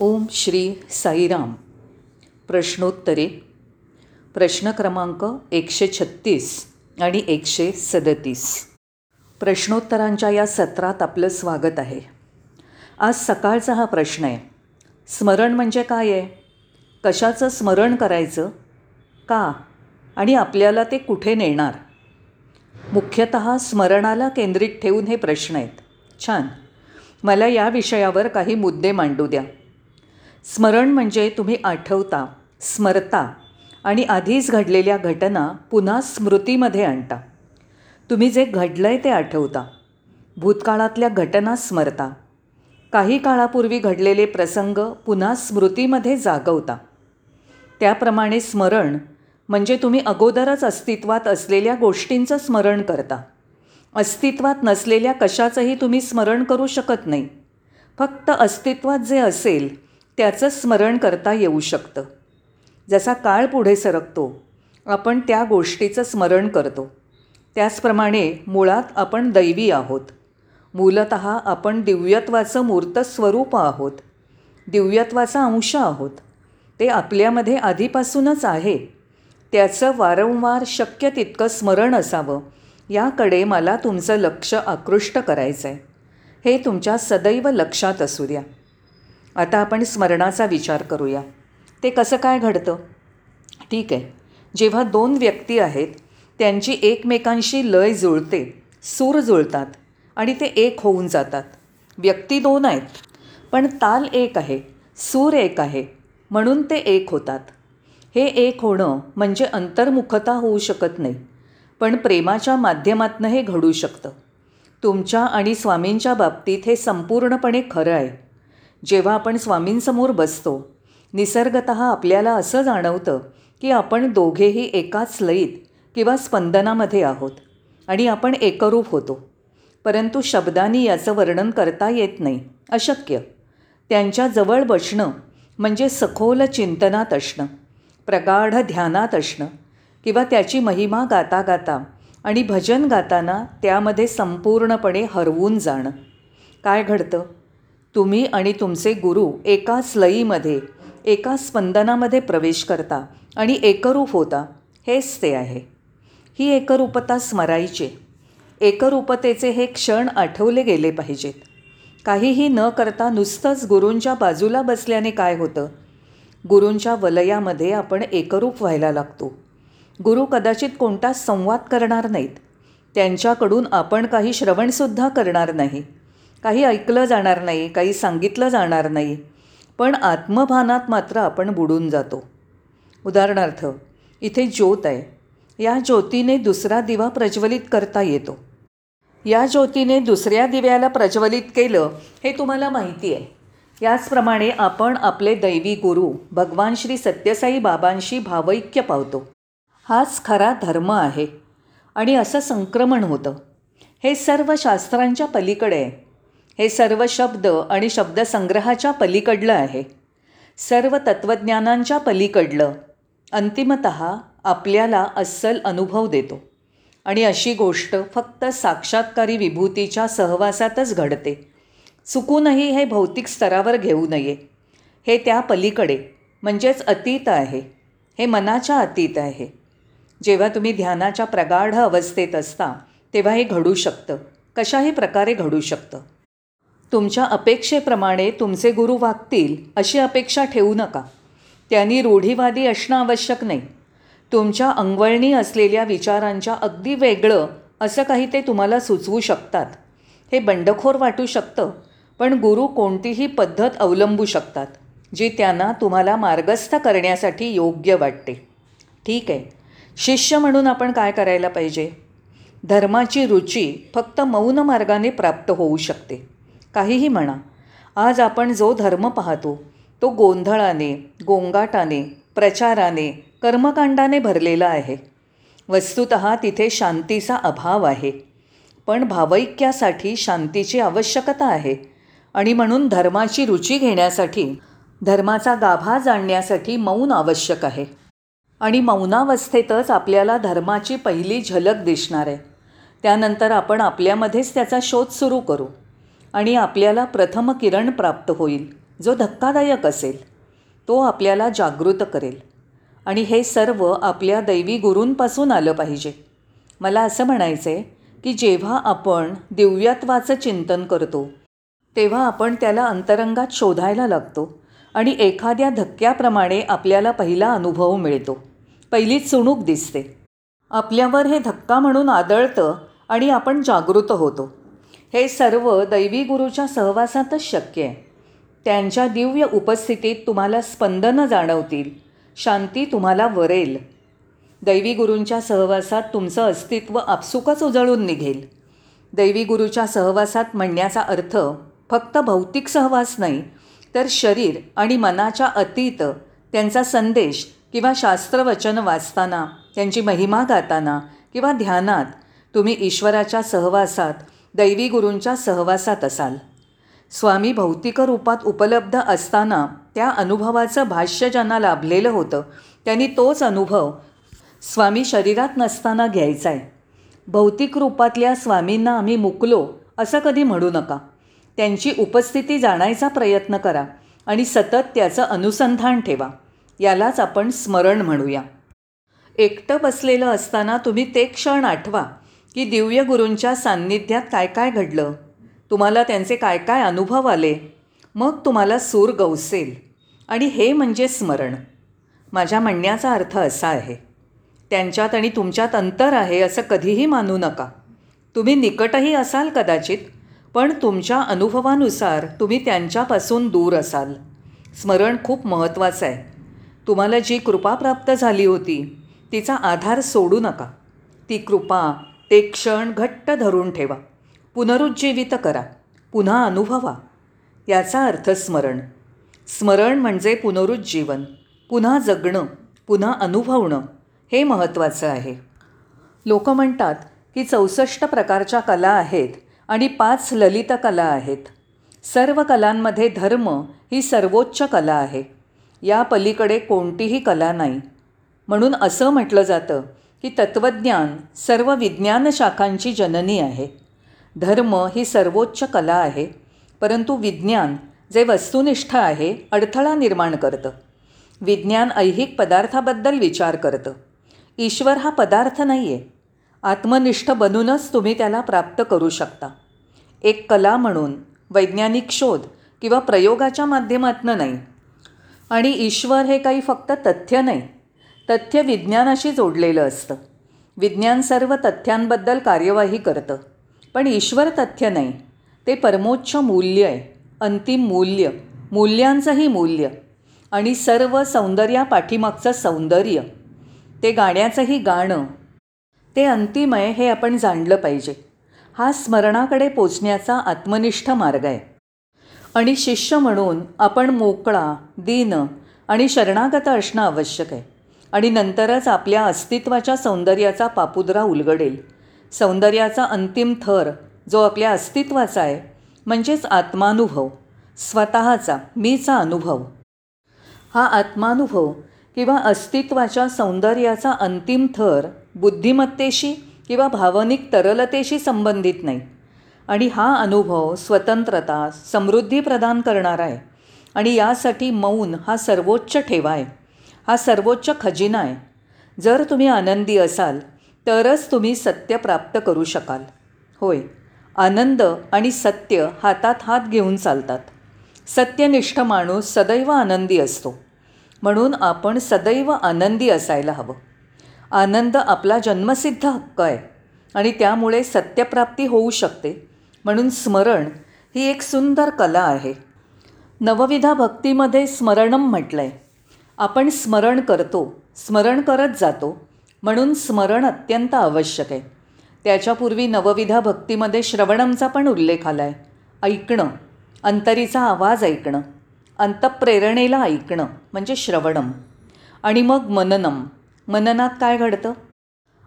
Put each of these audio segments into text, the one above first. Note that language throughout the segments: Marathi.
ओम श्री साईराम. प्रश्नोत्तरे. प्रश्न क्रमांक एकशे छत्तीस आणि एकशे सदतीस. प्रश्नोत्तरांच्या या सत्रात आपलं स्वागत आहे. आज सकाळचा हा प्रश्न आहे. स्मरण म्हणजे काय आहे? कशाचं स्मरण करायचं? का? आणि आपल्याला ते कुठे नेणार? मुख्यतः स्मरणाला केंद्रित ठेवून हे प्रश्न आहेत. छान. मला या विषयावर काही मुद्दे मांडू द्या. स्मरण म्हणजे तुम्ही आठवता स्मरता आणि आधीच घडलेल्या घटना पुन्हा स्मृतीमध्ये आणता. तुम्ही जे घडलं आहे ते आठवता. भूतकाळातल्या घटना स्मरता. काही काळापूर्वी घडलेले प्रसंग पुन्हा स्मृतीमध्ये जागवता. त्याप्रमाणे स्मरण म्हणजे तुम्ही अगोदरच अस्तित्वात असलेल्या गोष्टींचं स्मरण करता. अस्तित्वात नसलेल्या कशाचंही तुम्ही स्मरण करू शकत नाही. फक्त अस्तित्वात जे असेल त्याचं स्मरण करता येऊ शकतं. जसा काळ पुढे सरकतो आपण त्या गोष्टीचं स्मरण करतो. त्याचप्रमाणे मुळात आपण दैवी आहोत. मूलत आपण दिव्यत्वाचं मूर्त स्वरूप आहोत. दिव्यत्वाचा अंश आहोत. ते आपल्यामध्ये आधीपासूनच आहे. त्याचं वारंवार शक्य तितकं स्मरण असावं याकडे मला तुमचं लक्ष आकृष्ट करायचं आहे हे तुमच्या सदैव लक्षात असू द्या. आता आपण स्मरणाचा विचार करूया. ते कसं काय घडतं? ठीक आहे. जेव्हा दोन व्यक्ती आहेत त्यांची एकमेकांशी लय जुळते सूर जुळतात आणि ते एक होऊन जातात. व्यक्ती दोन आहेत पण ताल एक आहे सूर एक आहे म्हणून ते एक होतात. हे एक होणं म्हणजे अंतर्मुखता होऊ शकत नाही पण प्रेमाच्या माध्यमातनं हे घडू शकतं. तुमच्या आणि स्वामींच्या बाबतीत हे संपूर्णपणे खरं आहे. जेव्हा आपण स्वामींसमोर बसतो निसर्गत आपल्याला असं जाणवतं की आपण दोघेही एकाच लयीत किंवा स्पंदनामध्ये आहोत आणि आपण एकरूप होतो. परंतु शब्दांनी याचं वर्णन करता येत नाही अशक्य. त्यांच्या जवळ बसणं म्हणजे सखोल चिंतनात असणं प्रगाढ ध्यानात असणं किंवा त्याची महिमा गाता गाता आणि भजन गाताना त्यामध्ये संपूर्णपणे हरवून जाणं. काय घडतं? तुम्ही आणि तुमचे गुरु एकाच स्लईमध्ये एका स्पंदनामध्ये प्रवेश करता आणि एकरूप होता. हेच ते आहे. ही एकरूपता स्मरायची. एकरूपतेचे हे क्षण आठवले गेले पाहिजेत. काहीही न करता नुसतंच गुरूंच्या बाजूला बसल्याने काय होतं? गुरूंच्या वलयामध्ये आपण एकरूप व्हायला लागतो. गुरु कदाचित कोणता संवाद करणार नाहीत. त्यांच्याकडून आपण काही श्रवणसुद्धा करणार नाही. काही ऐकलं जाणार नाही काही सांगितलं जाणार नाही. पण आत्मभानात मात्र आपण बुडून जातो. उदाहरणार्थ इथे ज्योत आहे. या ज्योतीने दुसरा दिवा प्रज्वलित करता येतो. या ज्योतीने दुसऱ्या दिव्याला प्रज्वलित केलं हे तुम्हाला माहिती आहे. याचप्रमाणे आपण आपले दैवी गुरु भगवान श्री सत्यसाई बाबांशी भावैक्य पावतो. हाच खरा धर्म आहे. आणि असं संक्रमण होतं. हे सर्व शास्त्रांच्या पलीकडे आहे. हे सर्व शब्द आणि शब्दसंग्रहाच्या पलीकडलं आहे. सर्व तत्त्वज्ञानांच्या पलीकडलं. अंतिमत आपल्याला अस्सल अनुभव देतो. आणि अशी गोष्ट फक्त साक्षात्कारी विभूतीच्या सहवासातच घडते. चुकूनही हे भौतिक स्तरावर घेऊ नये. हे त्या पलीकडे म्हणजेच अतीत आहे. हे मनाच्या अतीत आहे. जेव्हा तुम्ही ध्यानाच्या प्रगाढ अवस्थेत असता तेव्हा हे घडू शकतं. कशाही प्रकारे घडू शकतं. तुमच्या अपेक्षेप्रमाणे तुमचे गुरु वागतील अशी अपेक्षा ठेवू नका. त्यांनी रूढीवादी असणं आवश्यक नाही. तुमच्या अंगवळणी असलेल्या विचारांच्या अगदी वेगळं असं काही ते तुम्हाला सुचवू शकतात. हे बंडखोर वाटू शकतं पण गुरु कोणतीही पद्धत अवलंबू शकतात जी त्यांना तुम्हाला मार्गस्थ करण्यासाठी योग्य वाटते. ठीक आहे. शिष्य म्हणून आपण काय करायला पाहिजे? धर्माची रुची फक्त मौन मार्गाने प्राप्त होऊ शकते. काहीही म्हणा. आज आपण जो धर्म पाहतो तो गोंधळाने गोंगाटाने प्रचाराने कर्मकांडाने भरलेला आहे. वस्तुत तिथे शांतीचा अभाव आहे. पण भावैक्यासाठी शांतीची आवश्यकता आहे. आणि म्हणून धर्माची रुची घेण्यासाठी धर्माचा गाभा जाणण्यासाठी मौन आवश्यक आहे. आणि मौनावस्थेतच आपल्याला धर्माची पहिली झलक दिसणार आहे. त्यानंतर आपण आपल्यामध्येच त्याचा शोध सुरू करू. आणि आपल्याला प्रथम किरण प्राप्त होईल जो धक्कादायक असेल तो आपल्याला जागृत करेल. आणि हे सर्व आपल्या दैवी गुरूंपासून आलं पाहिजे. मला असं म्हणायचं आहे की जेव्हा आपण दिव्यत्वाचं चिंतन करतो तेव्हा आपण त्याला अंतरंगात शोधायला लागतो आणि एखाद्या धक्क्याप्रमाणे आपल्याला पहिला अनुभव मिळतो. पहिली चुणूक दिसते. आपल्यावर हे धक्का म्हणून आदळतं आणि आपण जागृत होतो. हे सर्व दैवी गुरूच्या सहवासातच शक्य आहे. त्यांच्या दिव्य उपस्थितीत तुम्हाला स्पंदनं जाणवतील. शांती तुम्हाला वरेल. दैवी गुरूंच्या सहवासात तुमचं अस्तित्व आपसुकच उजळून निघेल. दैवी गुरूच्या सहवासात म्हणण्याचा अर्थ फक्त भौतिक सहवास नाही तर शरीर आणि मनाच्या अतीत त्यांचा संदेश किंवा शास्त्रवचन वाचताना त्यांची महिमा गाताना किंवा ध्यानात तुम्ही ईश्वराच्या सहवासात दैवी गुरूंच्या सहवासात असाल. स्वामी भौतिक रूपात उपलब्ध असताना त्या अनुभवाचं भाष्य ज्यांना लाभलेलं होतं त्यांनी तोच अनुभव स्वामी शरीरात नसताना घ्यायचा आहे भौतिक रूपातल्या स्वामींना आम्ही मुकलो असं कधी म्हणू नका. त्यांची उपस्थिती जाणायचा प्रयत्न करा आणि सतत त्याचं अनुसंधान ठेवा. यालाच आपण स्मरण म्हणूया. एकटं बसलेलं असताना तुम्ही ते क्षण आठवा. की दिव्य गुरूंच्या सान्निध्यात काय काय घडलं? तुम्हाला त्यांचे काय काय अनुभव आले? मग तुम्हाला सूर गवसेल. आणि हे म्हणजे स्मरण. माझ्या म्हणण्याचा अर्थ असा आहे. त्यांच्यात आणि तुमच्यात अंतर आहे असं कधीही मानू नका. तुम्ही निकटही असाल कदाचित पण तुमच्या अनुभवानुसार तुम्ही त्यांच्यापासून दूर असाल. स्मरण खूप महत्त्वाचं आहे. तुम्हाला जी कृपा प्राप्त झाली होती तिचा आधार सोडू नका. ती कृपा ते क्षण घट्ट धरून ठेवा. पुनरुज्जीवित करा. पुन्हा अनुभवा. याचा अर्थ स्मरण. स्मरण म्हणजे पुनरुज्जीवन. पुन्हा जगणं. पुन्हा अनुभवणं. हे महत्त्वाचं आहे. लोक म्हणतात की चौसष्ट प्रकारच्या कला आहेत आणि पाच ललित कला आहेत. सर्व कलांमध्ये धर्म ही सर्वोच्च कला आहे. या पलीकडे कोणतीही कला नाही. म्हणून असं म्हटलं जातं ही तत्त्वज्ञान सर्व विज्ञान शाखांची जननी आहे. धर्म ही सर्वोच्च कला आहे परंतु विज्ञान जे वस्तुनिष्ठ आहे अडथळा निर्माण करतं. विज्ञान ऐहिक पदार्थाबद्दल विचार करतं. ईश्वर हा पदार्थ नाही आहे आत्मनिष्ठ बनूनच तुम्ही त्याला प्राप्त करू शकता. एक कला म्हणून वैज्ञानिक शोध किंवा प्रयोगाच्या माध्यमातनं नाही. आणि ईश्वर हे काही फक्त तथ्य नाही तथ्य विज्ञानाशी जोडलेलं असतं. विज्ञान सर्व तथ्यांबद्दल कार्यवाही करतं. पण ईश्वर तथ्य नाही. ते परमोच्च मूल्य आहे. अंतिम मूल्य. मूल्यांचंही मूल्य. आणि सर्व सौंदर्यापाठीमागचं सौंदर्य. ते गाण्याचंही गाणं. ते अंतिम आहे हे आपण जाणलं पाहिजे. हा स्मरणाकडे पोचण्याचा आत्मनिष्ठ मार्ग आहे. आणि शिष्य म्हणून आपण मोकळा दीन आणि शरणागत असणं आवश्यक आहे. आणि नंतरच आपल्या अस्तित्वाच्या सौंदर्याचा पापुद्रा उलगडेल. सौंदर्याचा अंतिम थर जो आपल्या अस्तित्वाचा आहे म्हणजेच आत्मानुभव स्वतःचा मीचा अनुभव. हा आत्मानुभव किंवा अस्तित्वाच्या सौंदर्याचा अंतिम थर बुद्धिमत्तेशी किंवा भावनिक तरलतेशी संबंधित नाही. आणि हा अनुभव स्वतंत्रता समृद्धी प्रदान करणारा आहे. आणि यासाठी मौन हा सर्वोच्च ठेवा आहे. हा सर्वोच्च खजिना आहे. जर तुम्ही आनंदी असाल तरच तुम्ही सत्य प्राप्त करू शकाल. होय आनंद आणि सत्य हातात हात घेऊन चालतात. सत्यनिष्ठ माणूस सदैव आनंदी असतो. म्हणून आपण सदैव आनंदी असायला हवं. आनंद आपला जन्मसिद्ध हक्क आहे आणि त्यामुळे सत्यप्राप्ती होऊ शकते. म्हणून स्मरण ही एक सुंदर कला आहे. नवविधा भक्तीमध्ये स्मरणम म्हटलं आहे आपण स्मरण करतो स्मरण करत जातो म्हणून स्मरण अत्यंत आवश्यक आहे. त्याच्यापूर्वी नवविधा भक्तीमध्ये श्रवणमचा पण उल्लेख आला आहे ऐकणं अंतरीचा आवाज ऐकणं अंतप्रेरणेला ऐकणं म्हणजे श्रवणम. आणि मग मननम. मननात काय घडतं?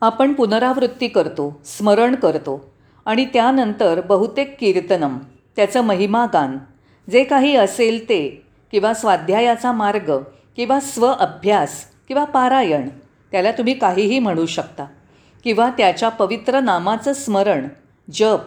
आपण पुनरावृत्ती करतो स्मरण करतो आणि त्यानंतर बहुतेक कीर्तनम त्याचं महिमागान जे काही असेल ते किंवा स्वाध्यायाचा मार्ग किंवा स्व अभ्यास किंवा पारायण त्याला तुम्ही काहीही म्हणू शकता. किंवा त्याच्या पवित्र नामाचं स्मरण जप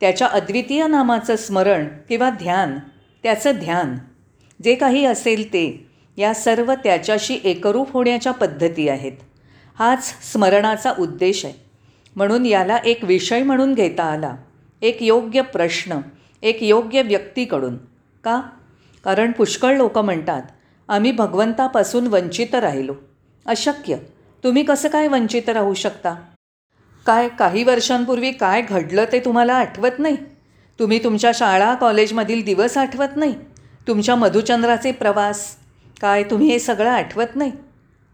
त्याच्या अद्वितीय नामाचं स्मरण किंवा ध्यान त्याचं ध्यान. जे काही असेल ते या सर्व त्याच्याशी एकरूप होण्याच्या पद्धती आहेत. हाच स्मरणाचा उद्देश आहे. म्हणून याला एक विषय म्हणून घेता आला. एक योग्य प्रश्न एक योग्य व्यक्तीकडून. का? कारण पुष्कळ लोक म्हणतात आम्ही भगवंतापासून वंचित राहिलो. अशक्य. तुम्ही कसं काय वंचित राहू शकता? काय काही वर्षांपूर्वी काय घडलं ते तुम्हाला आठवत नाही? तुम्ही तुमच्या शाळा कॉलेजमधील दिवस आठवत नाही? तुमच्या मधुचंद्राचे प्रवास? काय तुम्ही हे सगळं आठवत नाही?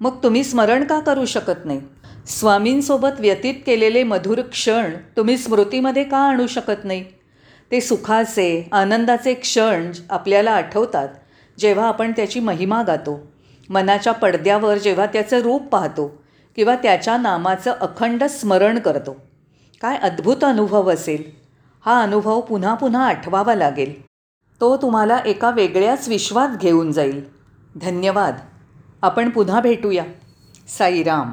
मग तुम्ही स्मरण का करू शकत नाही? स्वामींसोबत व्यतीत केलेले मधुर क्षण तुम्ही स्मृतीमध्ये का आणू शकत नाही? ते सुखाचे आनंदाचे क्षण आपल्याला आठवतात. जेव्हा आपण त्याची महिमा गातो मनाच्या पडद्यावर जेव्हा त्याचं रूप पाहतो किंवा त्याच्या नामाचं अखंड स्मरण करतो काय अद्भुत अनुभव असेल. हा अनुभव पुन्हा पुन्हा आठवावा लागेल. तो तुम्हाला एका वेगळ्याच विश्वात घेऊन जाईल. धन्यवाद. आपण पुन्हा भेटूया. साईराम.